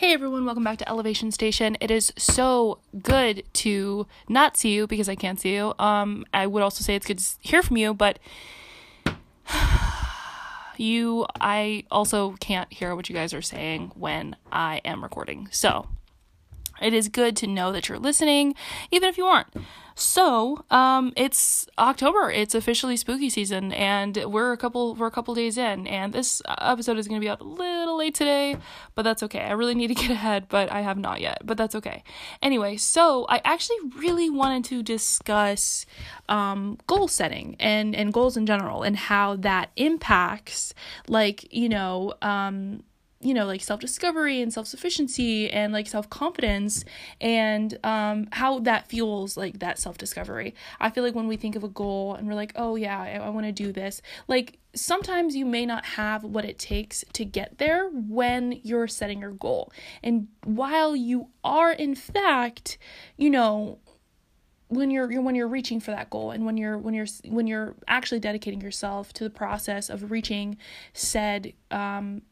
Hey everyone, welcome back to Elevation Station. It is so good to not see you because I can't see you. Um, I would also say it's good to hear from you, but you, I also can't hear what you guys are saying when I am recording. So it is good to know that you're listening, even if you aren't. So, um, it's October. It's officially spooky season, and we're a couple we're a couple days in. And this episode is going to be out a little late today, but that's okay. I really need to get ahead, but I have not yet. But that's okay. Anyway, so I actually really wanted to discuss um, goal setting and and goals in general, and how that impacts, like you know, um, you know like self-discovery and self-sufficiency and like self-confidence and um how that fuels like that self-discovery. I feel like when we think of a goal and we're like oh yeah i, I want to do this like sometimes you may not have what it takes to get there when you're setting your goal. And while you are in fact you know when you're, you're when you're reaching for that goal and when you're when you're when you're actually dedicating yourself to the process of reaching said um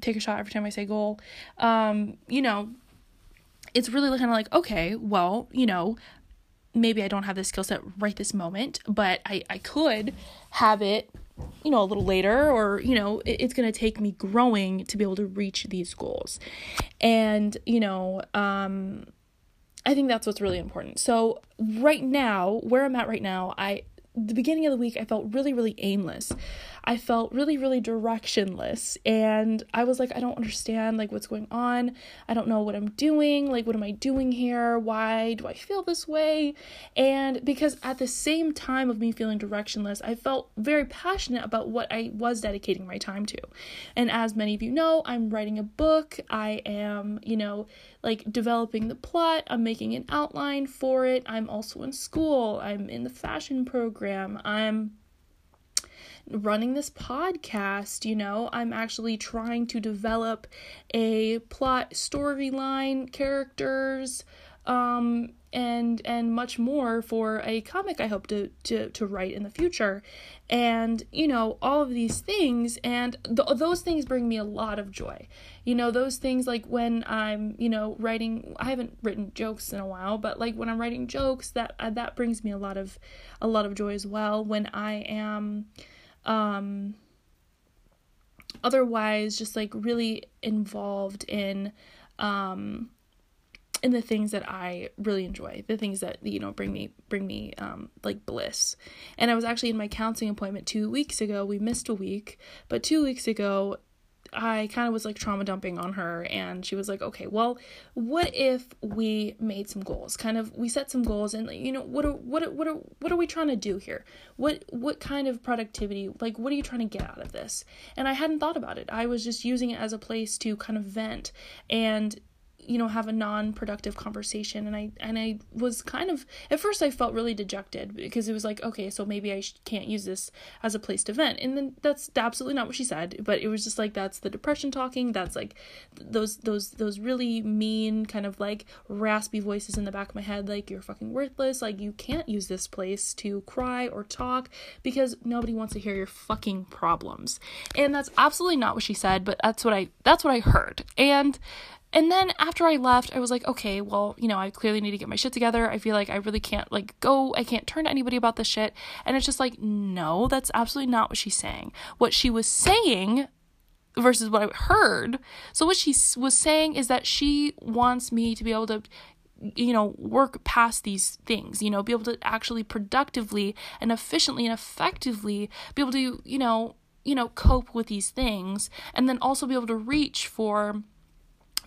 take a shot every time I say goal. Um, you know, it's really kind of like, okay, well, you know, maybe I don't have the skill set right this moment, but I, I could have it, you know, a little later, or, you know, it, it's going to take me growing to be able to reach these goals. And, you know, um, I think that's what's really important. So, right now, where I'm at right now, I, the beginning of the week, I felt really, really aimless. I felt really, really directionless. And I was like, I don't understand like what's going on. I don't know what I'm doing. Like, what am I doing here? Why do I feel this way? And because at the same time of me feeling directionless, I felt very passionate about what I was dedicating my time to. And as many of you know, I'm writing a book. I am, you know, like developing the plot. I'm making an outline for it. I'm also in school. I'm in the fashion program. I'm running this podcast, you know, I'm actually trying to develop a plot, storyline, characters, um, and and much more for a comic I hope to to to write in the future, and you know all of these things, and th- those things bring me a lot of joy. You know those things like when I'm you know writing. I haven't written jokes in a while, but like when I'm writing jokes, that uh, that brings me a lot of a lot of joy as well. When I am um, otherwise, just like really involved in um, in the things that I really enjoy, the things that you know bring me bring me um, like bliss. And I was actually in my counseling appointment two weeks ago. We missed a week, but two weeks ago I kind of was like trauma dumping on her and she was like, "Okay, well, what if we made some goals? Kind of we set some goals and you know, what are what are, what are what are we trying to do here? What what kind of productivity? Like what are you trying to get out of this?" And I hadn't thought about it. I was just using it as a place to kind of vent and you know have a non-productive conversation. And i and i was kind of at first i felt really dejected because it was like okay so maybe i sh- can't use this as a place to vent and then that's absolutely not what she said but it was just like that's the depression talking. That's like those those those really mean kind of like raspy voices in the back of my head like you're fucking worthless. Like you can't use this place to cry or talk because nobody wants to hear your fucking problems. And that's absolutely not what she said but that's what i that's what i heard. And and then after I left, I was like, okay, well, you know, I clearly need to get my shit together. I feel like I really can't like go, I can't turn to anybody about this shit. And it's just like, no, that's absolutely not what she's saying. What she was saying versus what I heard. So what she was saying is that she wants me to be able to you know work past these things you know be able to actually productively and efficiently and effectively be able to you know you know cope with these things and then also be able to reach for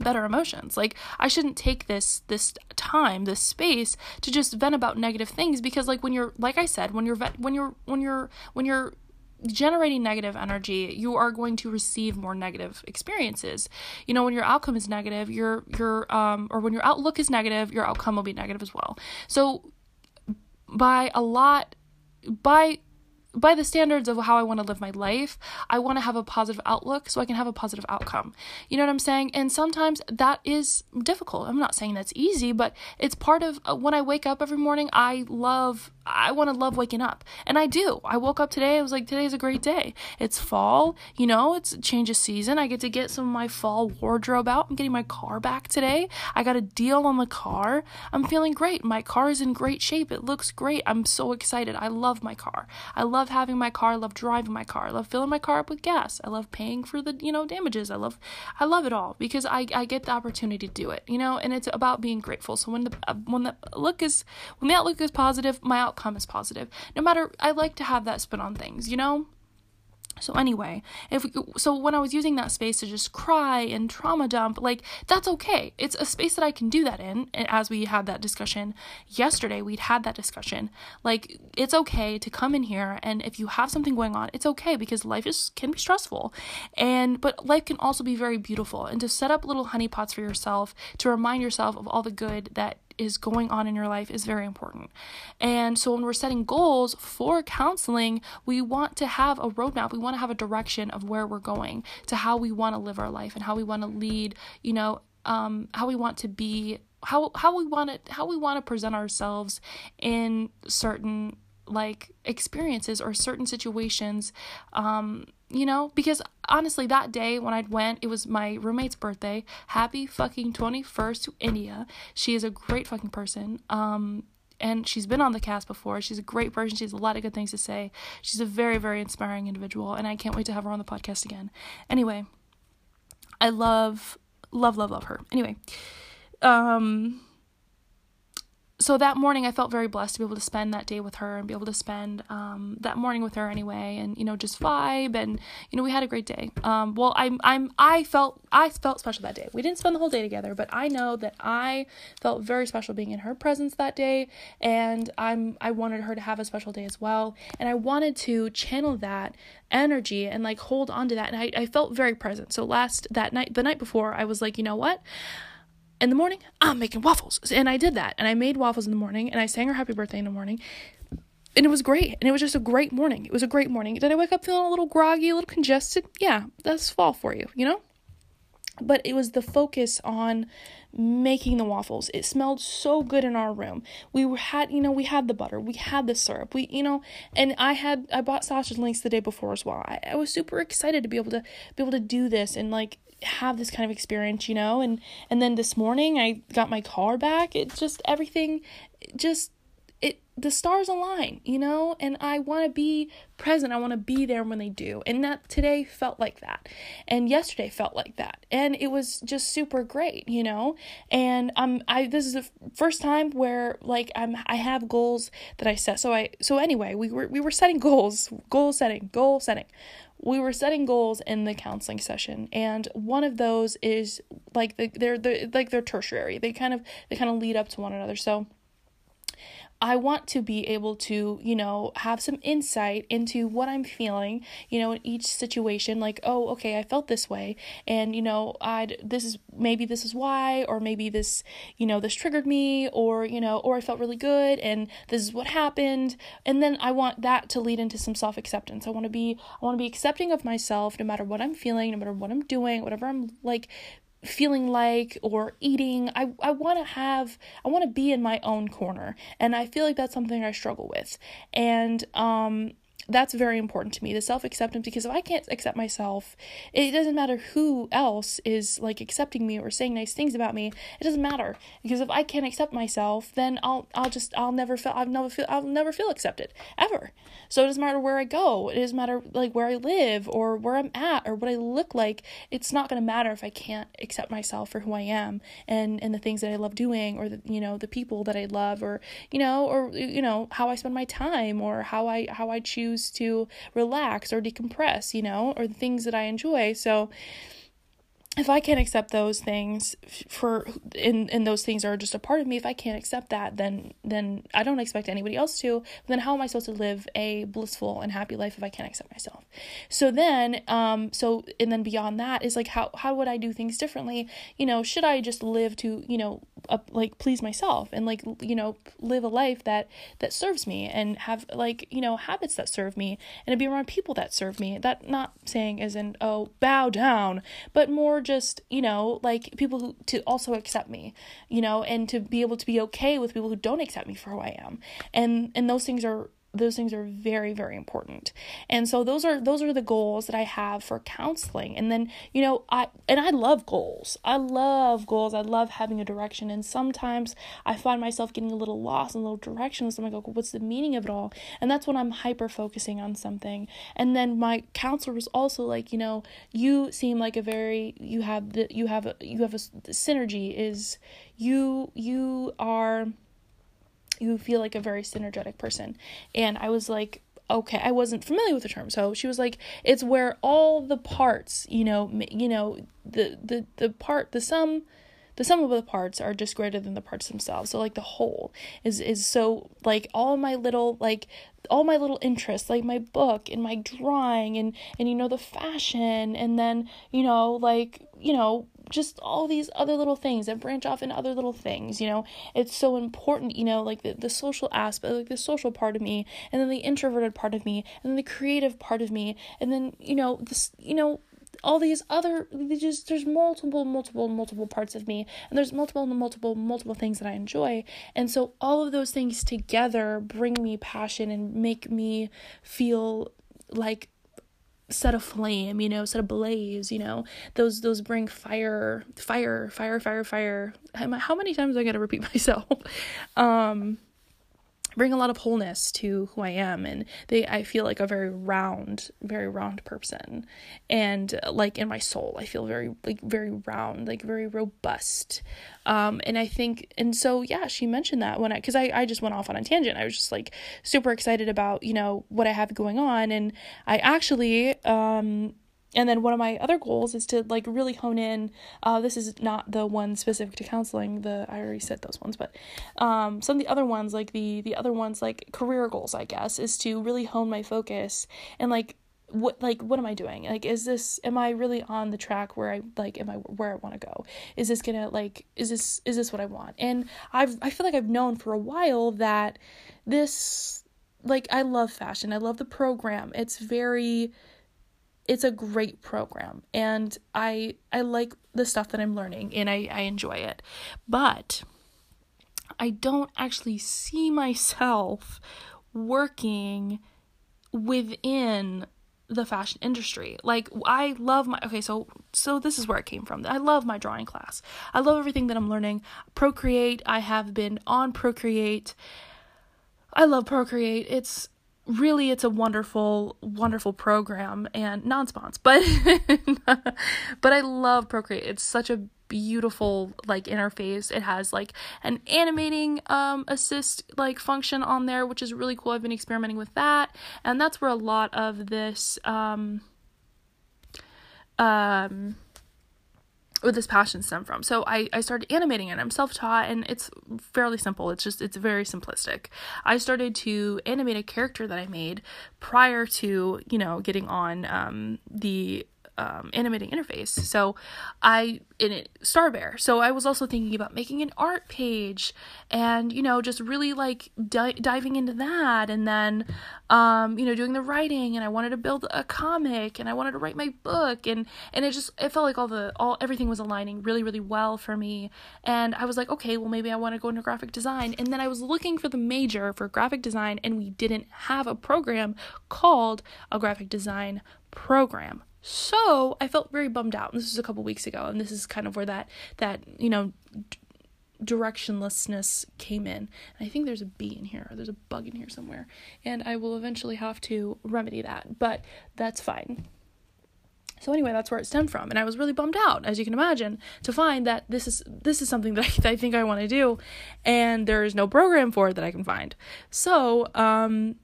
better emotions. Like i shouldn't take this this time this space to just vent about negative things because like when you're like i said when you're when you're when you're when you're generating negative energy you are going to receive more negative experiences. You know when your outcome is negative your your um or when your outlook is negative your outcome will be negative as well. So by a lot by by the standards of how I want to live my life, I want to have a positive outlook so I can have a positive outcome. You know what I'm saying? And sometimes that is difficult. I'm not saying that's easy, but it's part of uh, when I wake up every morning, I love I want to love waking up. And I do. I woke up today. I was like, today's a great day. It's fall, you know, it's change of season. I get to get some of my fall wardrobe out. I'm getting my car back today. I got a deal on the car. I'm feeling great. My car is in great shape. It looks great. I'm so excited. I love my car. I love having my car. I love driving my car. I love filling my car up with gas. I love paying for the, you know, damages. I love I love it all because I I get the opportunity to do it, you know, and it's about being grateful. So when the when the look is when the outlook is positive, my outcome is positive. No matter, I like to have that spin on things, you know? So anyway, if we, so when I was using that space to just cry and trauma dump, like that's okay. It's a space that I can do that in. And as we had that discussion yesterday, we'd had that discussion. Like it's okay to come in here and if you have something going on, it's okay because life is can be stressful. And but life can also be very beautiful and to set up little honeypots for yourself to remind yourself of all the good that is going on in your life is very important. And so when we're setting goals for counseling, we want to have a roadmap. We want to have a direction of where we're going, to how we want to live our life and how we want to lead, you know, um, how we want to be how how we want to how we want to present ourselves in certain like experiences or certain situations um you know? Because honestly that day when i went it was my roommate's birthday. Happy fucking 21st to india. She is a great fucking person. Um and she's been on the cast before. She's a great person. She has a lot of good things to say. She's a very very inspiring individual and i can't wait to have her on the podcast again. Anyway i love love love love her. Anyway um so that morning I felt very blessed to be able to spend that day with her and be able to spend um, that morning with her anyway and you know just vibe and you know we had a great day. Um, well I'm I'm I felt I felt special that day. We didn't spend the whole day together but I know that I felt very special being in her presence that day and I'm I wanted her to have a special day as well. And I wanted to channel that energy and like hold on to that. And I, I felt very present. So last that night the night before I was like you know what in the morning, I'm making waffles. And I did that. And I made waffles in the morning and I sang her happy birthday in the morning. And it was great. And it was just a great morning. It was a great morning. Did I wake up feeling a little groggy, a little congested? Yeah, that's fall for you, you know? But it was the focus on making the waffles. It smelled so good in our room. We had, you know, we had the butter, we had the syrup, we, you know, and I had I bought sausage links the day before as well. I, I was super excited to be able to be able to do this and like have this kind of experience, you know, and and then this morning I got my car back. It just everything just it the stars align, you know, and I want to be present. I want to be there when they do. And that today felt like that. And yesterday felt like that. And it was just super great, you know? And um I this is the first time where like I'm I have goals that I set. So I so anyway, we were we were setting goals, goal setting, goal setting we were setting goals in the counseling session and one of those is like the, they're, they're like they're tertiary they kind of they kind of lead up to one another so I want to be able to, you know, have some insight into what I'm feeling, you know, in each situation like, oh, okay, I felt this way and you know, I this is maybe this is why or maybe this, you know, this triggered me or, you know, or I felt really good and this is what happened. And then I want that to lead into some self-acceptance. I want to be I want to be accepting of myself no matter what I'm feeling, no matter what I'm doing, whatever I'm like feeling like or eating. I, I want to have, I want to be in my own corner. And I feel like that's something I struggle with. And, um, that's very important to me the self acceptance because if I can't accept myself, it doesn't matter who else is like accepting me or saying nice things about me. It doesn't matter because if I can't accept myself, then I'll I'll just I'll never feel I'll never feel I'll never feel accepted ever. So it doesn't matter where I go. It doesn't matter like where I live or where I'm at or what I look like. It's not going to matter if I can't accept myself for who I am and and the things that I love doing or the you know the people that I love or you know or you know how I spend my time or how I how I choose choose to relax or decompress, you know, or the things that I enjoy. So if I can't accept those things for and, and those things are just a part of me, if I can't accept that, then then I don't expect anybody else to. Then how am I supposed to live a blissful and happy life if I can't accept myself? So then, um, so and then beyond that is like how how would I do things differently? You know, should I just live to you know uh, like please myself and like you know live a life that that serves me and have like you know habits that serve me and to be around people that serve me. That not saying in oh bow down, but more just you know like people who to also accept me you know and to be able to be okay with people who don't accept me for who i am. And and those things are those things are very very important. And so those are those are the goals that i have for counseling. And then you know i and i love goals. I love goals. I love having a direction. And sometimes i find myself getting a little lost in a little direction so i'm like what's the meaning of it all? And that's when i'm hyper focusing on something. And then my counselor was also like you know you seem like a very you have the you have a you have a synergy is you you are you feel like a very synergetic person. And I was like, okay, I wasn't familiar with the term. So she was like, it's where all the parts, you know, you know, the the the part, the sum the sum of the parts are just greater than the parts themselves. So like the whole is is so like all my little like all my little interests like my book and my drawing and and you know the fashion and then you know like you know just all these other little things that branch off into other little things you know it's so important you know like the, the social aspect like the social part of me and then the introverted part of me and then the creative part of me and then you know this you know all these other just there's multiple multiple multiple parts of me and there's multiple multiple multiple things that I enjoy and so all of those things together bring me passion and make me feel like set a flame you know, set a blaze you know. Those those bring fire, fire, fire, fire, fire. How many times I got to repeat myself? Um bring a lot of wholeness to who I am and they I feel like a very round very round person. And like in my soul I feel very like very round like very robust. Um and I think and so yeah she mentioned that when I cuz I I just went off on a tangent. I was just like super excited about you know what I have going on. And I actually um and then one of my other goals is to like really hone in uh, this is not the one specific to counseling the i already said those ones but um, some of the other ones like the the other ones like career goals i guess is to really hone my focus and like what like what am i doing? Like is this am i really on the track where i like am i where i want to go? Is this gonna like is this is this what i want? And i've i feel like i've known for a while that this like i love fashion. I love the program. It's very it's a great program and I I like the stuff that I'm learning and I, I enjoy it. But I don't actually see myself working within the fashion industry. Like I love my okay, so so this is where it came from. I love my drawing class. I love everything that I'm learning. Procreate, I have been on Procreate. I love Procreate. It's really it's a wonderful wonderful program and non-spons but but i love procreate. It's such a beautiful like interface. It has like an animating um assist like function on there which is really cool. I've been experimenting with that and that's where a lot of this um um where this passion stem from. So I, I started animating it. I'm self-taught and it's fairly simple. It's just it's very simplistic. I started to animate a character that I made prior to, you know, getting on um the um, animating interface. So I in it Star Bear. So I was also thinking about making an art page and you know just really like di- diving into that and then um you know doing the writing and I wanted to build a comic and I wanted to write my book and and it just it felt like all the all everything was aligning really really well for me and I was like okay well maybe I want to go into graphic design and then I was looking for the major for graphic design and we didn't have a program called a graphic design program so I felt very bummed out. And this was a couple weeks ago, and this is kind of where that that you know d- directionlessness came in. And I think there's a bee in here, or there's a bug in here somewhere, and I will eventually have to remedy that. But that's fine. So anyway, that's where it stemmed from, and I was really bummed out, as you can imagine, to find that this is this is something that I, that I think I want to do, and there is no program for it that I can find. So um,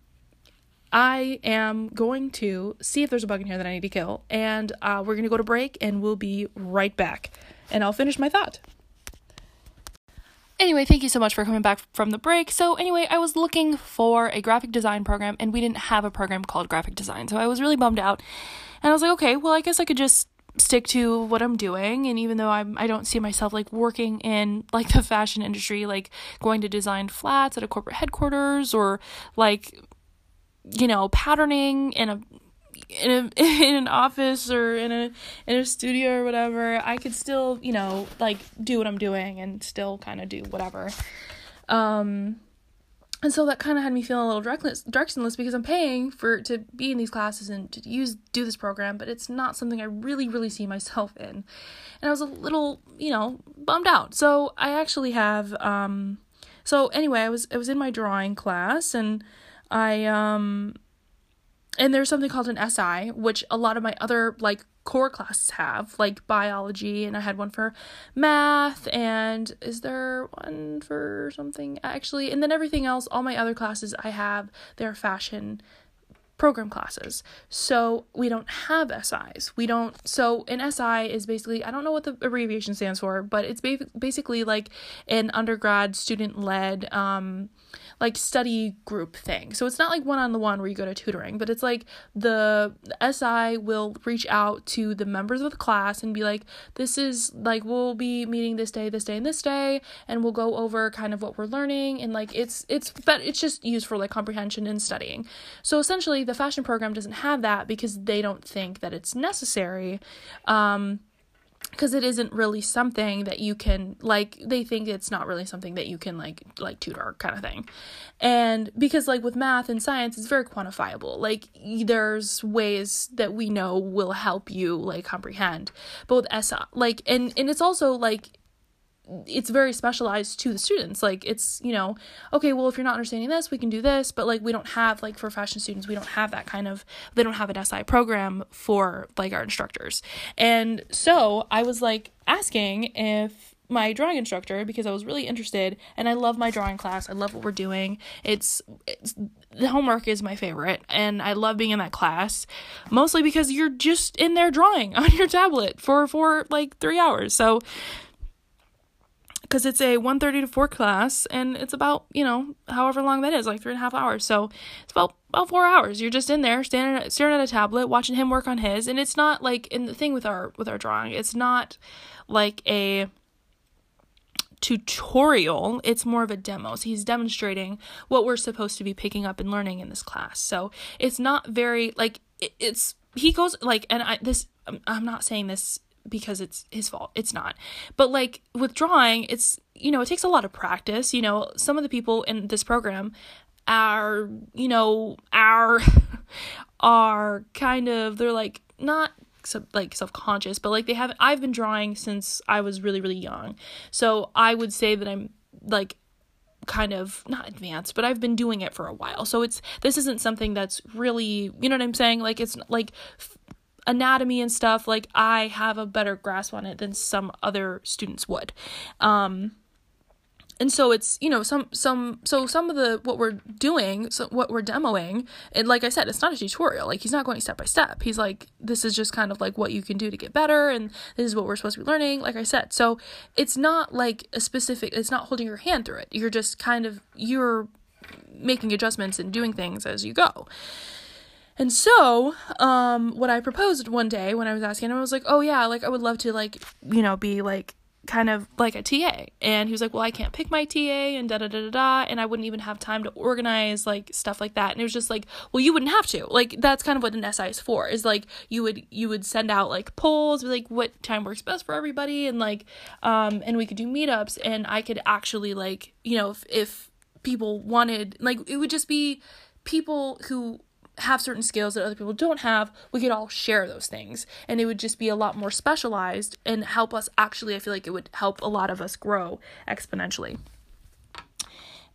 I am going to see if there's a bug in here that I need to kill, and uh, we're going to go to break, and we'll be right back. And I'll finish my thought. Anyway, thank you so much for coming back from the break. So, anyway, I was looking for a graphic design program, and we didn't have a program called graphic design. So, I was really bummed out. And I was like, okay, well, I guess I could just stick to what I'm doing and even though I'm I don't see myself like working in like the fashion industry like going to design flats at a corporate headquarters or like you know, patterning in a in a in an office or in a in a studio or whatever, I could still, you know, like do what I'm doing and still kind of do whatever. Um and so that kind of had me feeling a little directionless, directionless because I'm paying for to be in these classes and to use do this program, but it's not something I really really see myself in. And I was a little, you know, bummed out. So I actually have um so anyway, I was I was in my drawing class and I um and there's something called an SI, which a lot of my other like core classes have, like biology, and I had one for math, and is there one for something actually? And then everything else, all my other classes I have, they're fashion program classes. So we don't have SIs. We don't. So an SI is basically I don't know what the abbreviation stands for, but it's ba- basically like an undergrad student led um like study group thing. So it's not like one on the one where you go to tutoring, but it's like the SI will reach out to the members of the class and be like, this is like we'll be meeting this day, this day, and this day, and we'll go over kind of what we're learning and like it's it's but it's just used for like comprehension and studying. So essentially the fashion program doesn't have that because they don't think that it's necessary. Um because it isn't really something that you can like they think it's not really something that you can like like tutor kind of thing and because like with math and science it's very quantifiable like there's ways that we know will help you like comprehend but with esa like and and it's also like it's very specialized to the students like it's you know okay well if you're not understanding this we can do this but like we don't have like for fashion students we don't have that kind of they don't have an SI program for like our instructors and so I was like asking if my drawing instructor because I was really interested and I love my drawing class. I love what we're doing. It's, it's the homework is my favorite and I love being in that class mostly because you're just in there drawing on your tablet for for like 3 hours. So because it's a 1.30 to 4 class and it's about you know however long that is like three and a half hours. So it's about about four hours. You're just in there standing staring at a tablet watching him work on his. And it's not like in the thing with our with our drawing. It's not like a tutorial. It's more of a demo. So he's demonstrating what we're supposed to be picking up and learning in this class. So it's not very like it's he goes like and i this i'm not saying this because it's his fault. It's not. But like with drawing, it's you know, it takes a lot of practice. You know, some of the people in this program are, you know, are are kind of they're like not like self-conscious, but like they have I've been drawing since I was really really young. So I would say that I'm like kind of not advanced, but I've been doing it for a while. So it's this isn't something that's really, you know what I'm saying? Like it's like anatomy and stuff, like I have a better grasp on it than some other students would. Um, and so it's you know some some so some of the what we're doing so what we're demoing and like i said it's not a tutorial. Like he's not going step by step. He's like this is just kind of like what you can do to get better and this is what we're supposed to be learning like i said. So it's not like a specific it's not holding your hand through it. You're just kind of you're making adjustments and doing things as you go and so, um, what I proposed one day when I was asking him, I was like, oh yeah, like I would love to like, you know, be like kind of like a TA. And he was like, well, I can't pick my TA and da da da da da. And I wouldn't even have time to organize like stuff like that. And it was just like, well, you wouldn't have to. Like that's kind of what an SI is for. Is like you would you would send out like polls, like what time works best for everybody, and like um and we could do meetups, and I could actually like you know if if people wanted like it would just be people who have certain skills that other people don't have, we could all share those things. And it would just be a lot more specialized and help us actually, I feel like it would help a lot of us grow exponentially.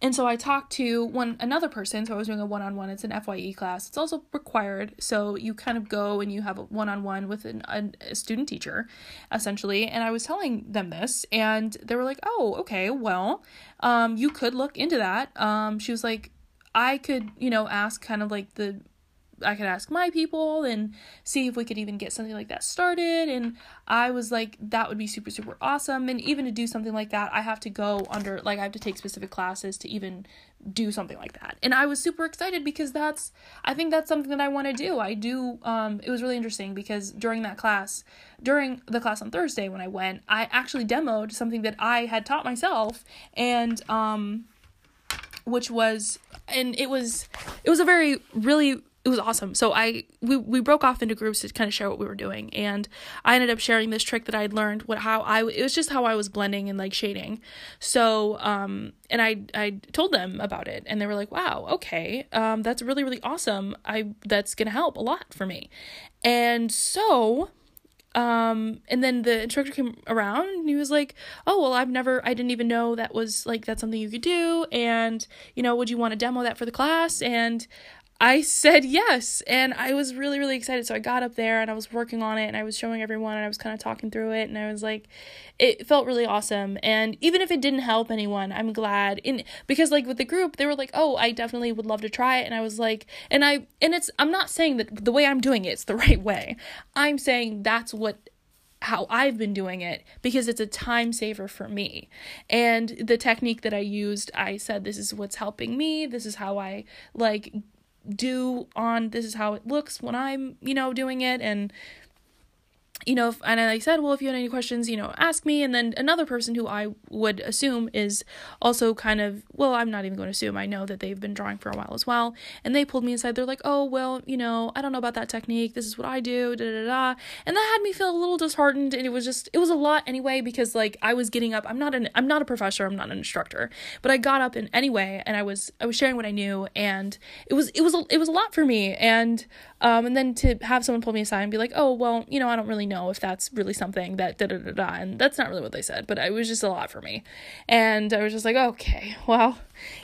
And so I talked to one another person, so I was doing a one-on-one. It's an FYE class. It's also required, so you kind of go and you have a one-on-one with an, a student teacher, essentially. And I was telling them this, and they were like, "Oh, okay, well, um, you could look into that." Um, she was like, I could, you know, ask kind of like the I could ask my people and see if we could even get something like that started. And I was like, that would be super, super awesome. And even to do something like that, I have to go under, like, I have to take specific classes to even do something like that. And I was super excited because that's, I think that's something that I want to do. I do, um, it was really interesting because during that class, during the class on Thursday when I went, I actually demoed something that I had taught myself. And, um, which was and it was it was a very really it was awesome. So I we we broke off into groups to kind of share what we were doing, and I ended up sharing this trick that I'd learned. What how I it was just how I was blending and like shading. So um and I I told them about it, and they were like, "Wow, okay, um that's really really awesome. I that's gonna help a lot for me." And so um and then the instructor came around and he was like oh well i've never i didn't even know that was like that's something you could do and you know would you want to demo that for the class and I said yes, and I was really, really excited. So I got up there and I was working on it and I was showing everyone and I was kind of talking through it and I was like, it felt really awesome. And even if it didn't help anyone, I'm glad. In because like with the group, they were like, oh, I definitely would love to try it, and I was like, and I and it's I'm not saying that the way I'm doing it's the right way. I'm saying that's what how I've been doing it because it's a time saver for me. And the technique that I used, I said this is what's helping me. This is how I like do on this is how it looks when I'm, you know, doing it and you know, if, and I said, well, if you had any questions, you know, ask me. And then another person who I would assume is also kind of, well, I'm not even going to assume. I know that they've been drawing for a while as well. And they pulled me aside. They're like, oh, well, you know, I don't know about that technique. This is what I do. Da da da. And that had me feel a little disheartened. And it was just, it was a lot anyway because like I was getting up. I'm not an, I'm not a professor. I'm not an instructor. But I got up in anyway, and I was, I was sharing what I knew, and it was, it was, a, it was a lot for me. And um, and then to have someone pull me aside and be like, oh, well, you know, I don't really know if that's really something that da da da da. And that's not really what they said, but it was just a lot for me. And I was just like, okay, well,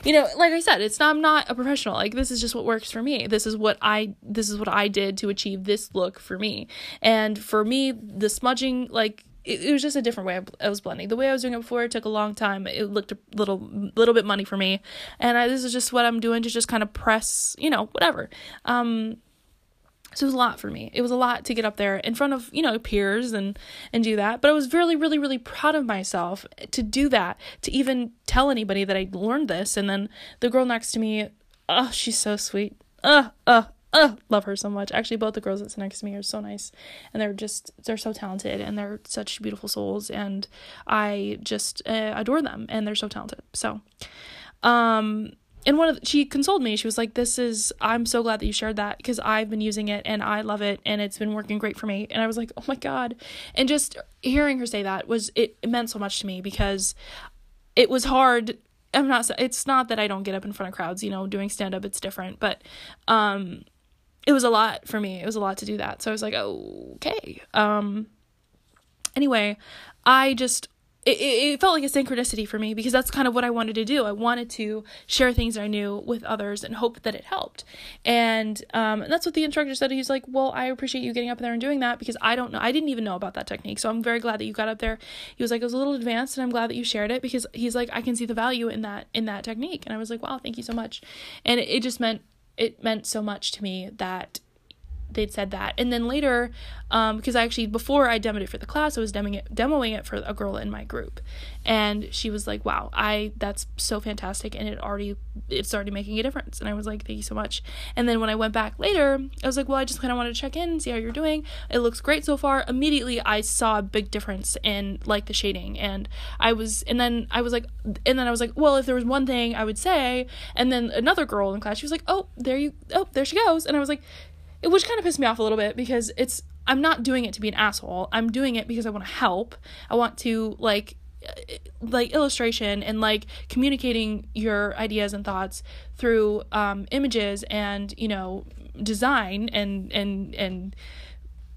you know, like I said, it's not, I'm not a professional. Like, this is just what works for me. This is what I, this is what I did to achieve this look for me. And for me, the smudging, like, it, was just a different way I was blending. The way I was doing it before, it took a long time. It looked a little little bit money for me, and I, this is just what I'm doing to just kind of press, you know, whatever. Um, so it was a lot for me. It was a lot to get up there in front of, you know, peers and and do that. But I was really, really, really proud of myself to do that, to even tell anybody that I learned this. And then the girl next to me, oh, she's so sweet. Uh, uh, uh, love her so much. Actually, both the girls that's next to me are so nice, and they're just they're so talented, and they're such beautiful souls, and I just uh, adore them, and they're so talented. So, um, and one of the, she consoled me. She was like this is i'm so glad that you shared that because i've been using it and i love it and it's been working great for me. And i was like oh my god. And just hearing her say that was it, it meant so much to me because it was hard. I'm not it's not that i don't get up in front of crowds you know doing stand up it's different but um it was a lot for me. It was a lot to do that. So i was like okay. Um anyway i just it, it felt like a synchronicity for me because that's kind of what I wanted to do. I wanted to share things I knew with others and hope that it helped. And, um, and that's what the instructor said. He's like, Well, I appreciate you getting up there and doing that because I don't know. I didn't even know about that technique. So I'm very glad that you got up there. He was like, It was a little advanced and I'm glad that you shared it because he's like, I can see the value in that, in that technique. And I was like, Wow, thank you so much. And it, it just meant, it meant so much to me that they'd said that. And then later, um, because I actually before I demoed it for the class, I was demoing it, demoing it for a girl in my group, and she was like, "Wow, I that's so fantastic," and it already it's already making a difference. And I was like, "Thank you so much." And then when I went back later, I was like, "Well, I just kind of wanted to check in, see how you're doing. It looks great so far." Immediately, I saw a big difference in like the shading, and I was, and then I was like, and then I was like, "Well, if there was one thing I would say," and then another girl in class, she was like, "Oh, there you, oh, there she goes," and I was like which kind of pissed me off a little bit because it's I'm not doing it to be an asshole. I'm doing it because I want to help. I want to like like illustration and like communicating your ideas and thoughts through um images and you know design and and and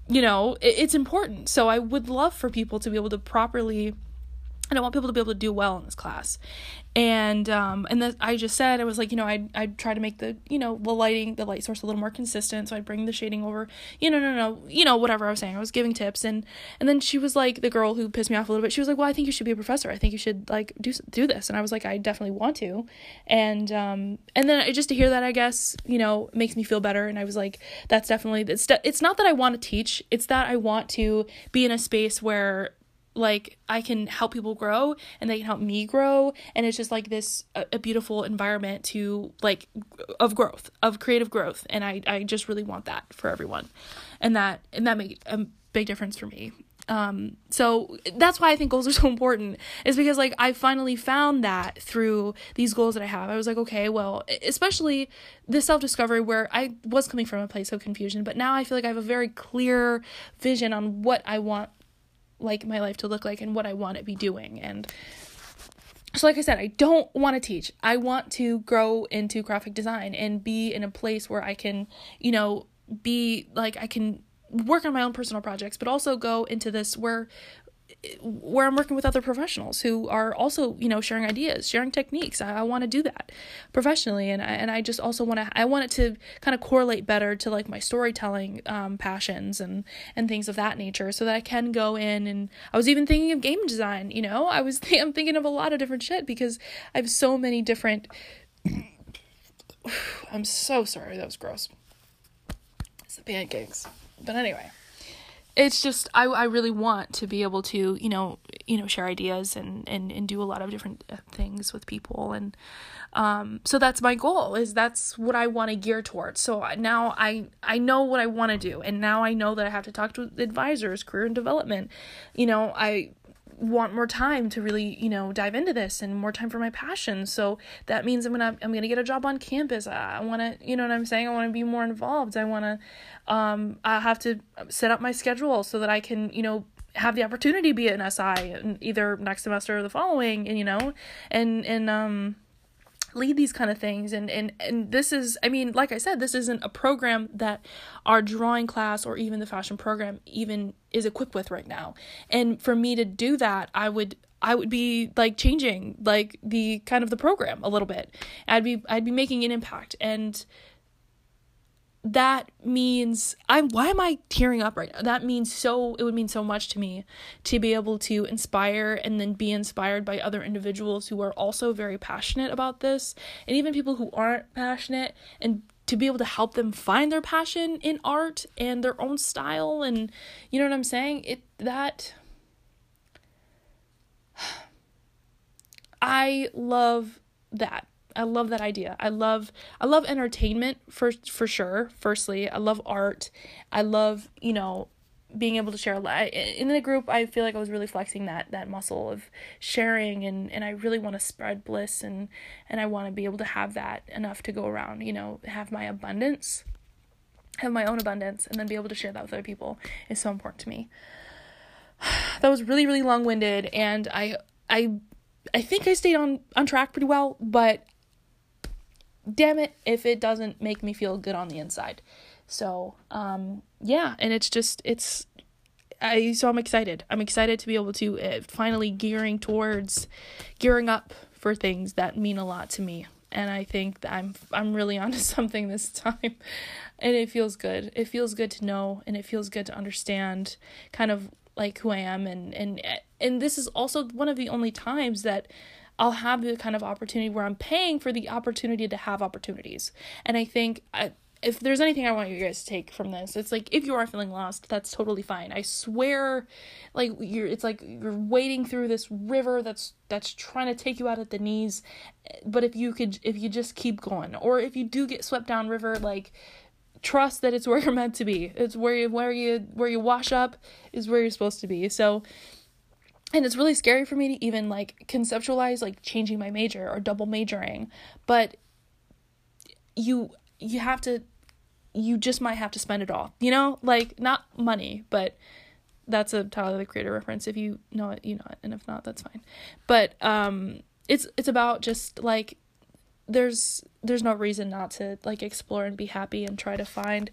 you know it, it's important so i would love for people to be able to properly and I want people to be able to do well in this class. And um and then I just said I was like, you know, I'd I'd try to make the, you know, the lighting, the light source a little more consistent. So I'd bring the shading over, you know, no, no, you know, whatever I was saying. I was giving tips and and then she was like the girl who pissed me off a little bit. She was like, "Well, I think you should be a professor. I think you should like do do this." And I was like, "I definitely want to." And um and then just to hear that, I guess, you know, makes me feel better and I was like, that's definitely it's it's not that I want to teach, it's that I want to be in a space where like I can help people grow and they can help me grow. And it's just like this a, a, beautiful environment to like of growth of creative growth. And I I just really want that for everyone. And that and that made a big difference for me. Um so that's why i think goals are so important is because like i finally found that through these goals that i have. I was like okay well especially this self-discovery where i was coming from a place of confusion but now i feel like i have a very clear vision on what i want like my life to look like and what i want to be doing and so like i said i don't want to teach. I want to grow into graphic design and be in a place where i can you know be like i can work on my own personal projects, but also go into this where where I'm working with other professionals who are also, you know, sharing ideas, sharing techniques. I, I want to do that professionally, and I, and I just also want to. I want it to kind of correlate better to like my storytelling um, passions and and things of that nature, so that I can go in and I was even thinking of game design. You know, I was th- I'm thinking of a lot of different shit because I have so many different. I'm so sorry. That was gross. It's the pancakes. But anyway, it's just I I really want to be able to you know you know share ideas and and and do a lot of different uh, things with people and um so that's my goal is that's what I want to gear towards. So now I I know what I want to do and now I know that I have to talk to advisors, career and development. You know, I want more time to really you know dive into this and more time for my passion. So that means i'm gonna i'm gonna get a job on campus. I, I want to you know what i'm saying? I want to be more involved. I want to um i have to set up my schedule so that i can you know have the opportunity to be an si either next semester or the following and you know and and um lead these kind of things. And and and this is i mean like i said this isn't a program that our drawing class or even the fashion program even is equipped with right now. And for me to do that i would i would be like changing like the kind of the program a little bit. I'd be i'd be making an impact. And that means I'm why am I tearing up right now? That means so it would mean so much to me to be able to inspire and then be inspired by other individuals who are also very passionate about this and even people who aren't passionate and to be able to help them find their passion in art and their own style and you know what I'm saying? It that I love that. I love that idea. I love I love entertainment for for sure. Firstly, I love art. I love, you know, being able to share in the group i feel like i was really flexing that that muscle of sharing and and i really want to spread bliss and and i want to be able to have that enough to go around you know have my abundance have my own abundance and then be able to share that with other people is so important to me that was really really long-winded and i i i think i stayed on on track pretty well but damn it if it doesn't make me feel good on the inside. So, um, yeah, and it's just, it's, I, so I'm excited. I'm excited to be able to uh, finally gearing towards, gearing up for things that mean a lot to me. And I think that I'm, I'm really onto something this time. And it feels good. It feels good to know and it feels good to understand kind of like who I am and, and, and this is also one of the only times that I'll have the kind of opportunity where I'm paying for the opportunity to have opportunities. And I think I, if there's anything I want you guys to take from this, it's like if you are feeling lost, that's totally fine. I swear, like you're, it's like you're wading through this river that's that's trying to take you out at the knees. But if you could, if you just keep going, or if you do get swept down river, like trust that it's where you're meant to be. It's where you where you where you wash up is where you're supposed to be. So and it's really scary for me to even like conceptualize like changing my major or double majoring but you you have to you just might have to spend it all you know? Like not money but that's a Tyler the Creator reference. If you know it you know it and if not that's fine. But um it's it's about just like there's there's no reason not to like explore and be happy and try to find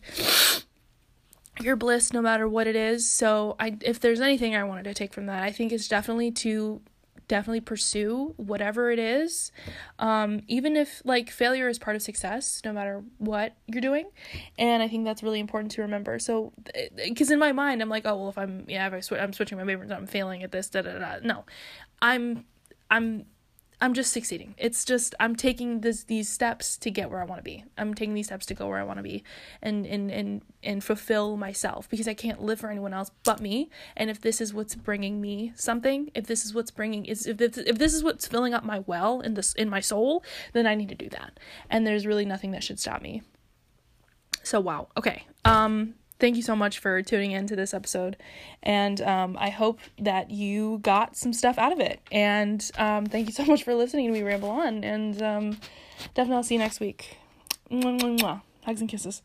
your bliss no matter what it is. So I if there's anything I wanted to take from that, I think it's definitely to definitely pursue whatever it is. Um, even if like failure is part of success no matter what you're doing. And i think that's really important to remember. So because in my mind i'm like oh well if i'm yeah if I sw- i'm switching my majors i'm failing at this da da da. No. I'm i'm I'm just succeeding. It's just I'm taking this these steps to get where I want to be. I'm taking these steps to go where I want to be and and and and fulfill myself because I can't live for anyone else but me. And if this is what's bringing me something, if this is what's bringing is if this, if this is what's filling up my well in this in my soul, then I need to do that. And there's really nothing that should stop me. So wow. Okay. Um thank you so much for tuning into this episode. And um, I hope that you got some stuff out of it. And um, thank you so much for listening to me ramble on. And um, definitely I'll see you next week. Mwah, mwah, mwah. Hugs and kisses.